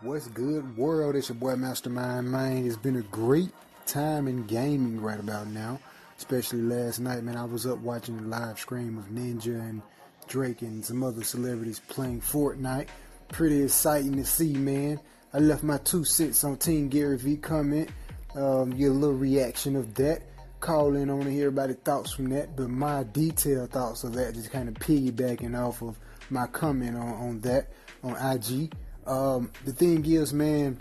What's good, world? It's your boy Mastermind Man. It's been a great time in gaming right about now, especially last night, man. I was up watching the live stream of Ninja and Drake and some other celebrities playing Fortnite. Pretty exciting to see, man. I left my two cents on Team Gary V comment, um, a little reaction of that. Call in want to hear about the thoughts from that, but my detailed thoughts of that, just kind of piggybacking off of my comment on, on that on IG. Um, the thing is, man,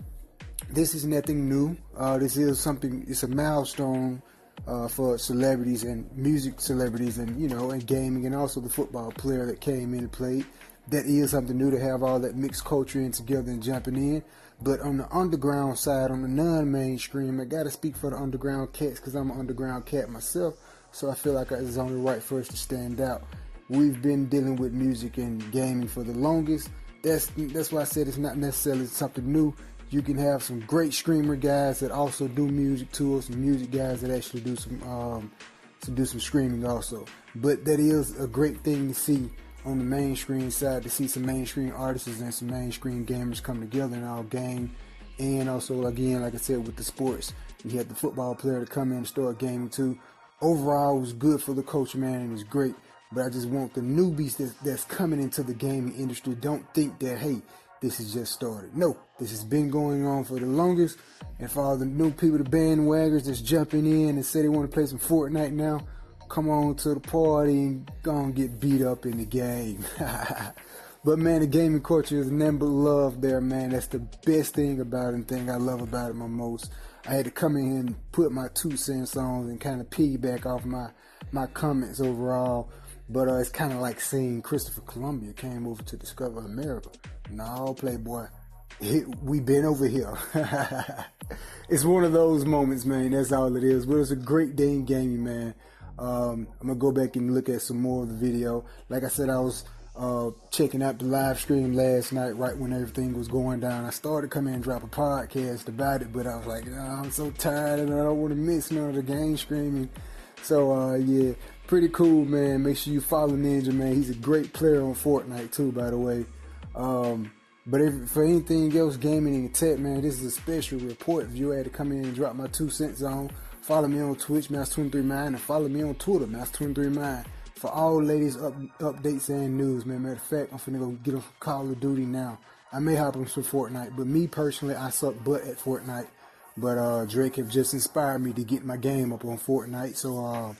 this is nothing new. Uh, this is something. It's a milestone uh, for celebrities and music celebrities, and you know, and gaming, and also the football player that came in and played. That is something new to have all that mixed culture in together and jumping in. But on the underground side, on the non-mainstream, I gotta speak for the underground cats because I'm an underground cat myself. So I feel like it's only right for us to stand out. We've been dealing with music and gaming for the longest that's that's why I said it's not necessarily something new. You can have some great screamer guys that also do music to some music guys that actually do some um, to do some screaming also. But that is a great thing to see on the mainstream side to see some mainstream artists and some mainstream gamers come together and all game. And also again, like I said, with the sports, you had the football player to come in and start gaming too. Overall, it was good for the culture, man, and it's great. But I just want the newbies that's, that's coming into the gaming industry don't think that, hey, this has just started. No, this has been going on for the longest. And for all the new people, the bandwagons that's jumping in and say they want to play some Fortnite now, come on to the party and go and get beat up in the game. but man, the gaming culture is number love there, man. That's the best thing about it and thing I love about it my most. I had to come in and put my two cents on and kind of piggyback off my, my comments overall. But uh, it's kind of like seeing Christopher Columbus came over to discover America. No, Playboy, we been over here. it's one of those moments, man. That's all it is. But it's a great day in gaming, man. Um, I'm gonna go back and look at some more of the video. Like I said, I was uh, checking out the live stream last night, right when everything was going down. I started coming and drop a podcast about it, but I was like, oh, I'm so tired and I don't want to miss none of the game streaming. So uh, yeah, pretty cool, man. Make sure you follow Ninja, man. He's a great player on Fortnite too, by the way. Um, but if for anything else, gaming and tech, man, this is a special report. If you had to come in and drop my two cents on, follow me on Twitch, Mouse23Mind, and follow me on Twitter, Mouse23Mind, for all latest up, updates and news, man. Matter of fact, I'm finna go get on Call of Duty now. I may hop on some Fortnite, but me personally, I suck butt at Fortnite. But uh, Drake have just inspired me to get my game up on Fortnite, so uh,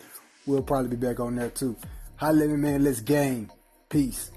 we'll probably be back on there too. Hi, living man, let's game. Peace.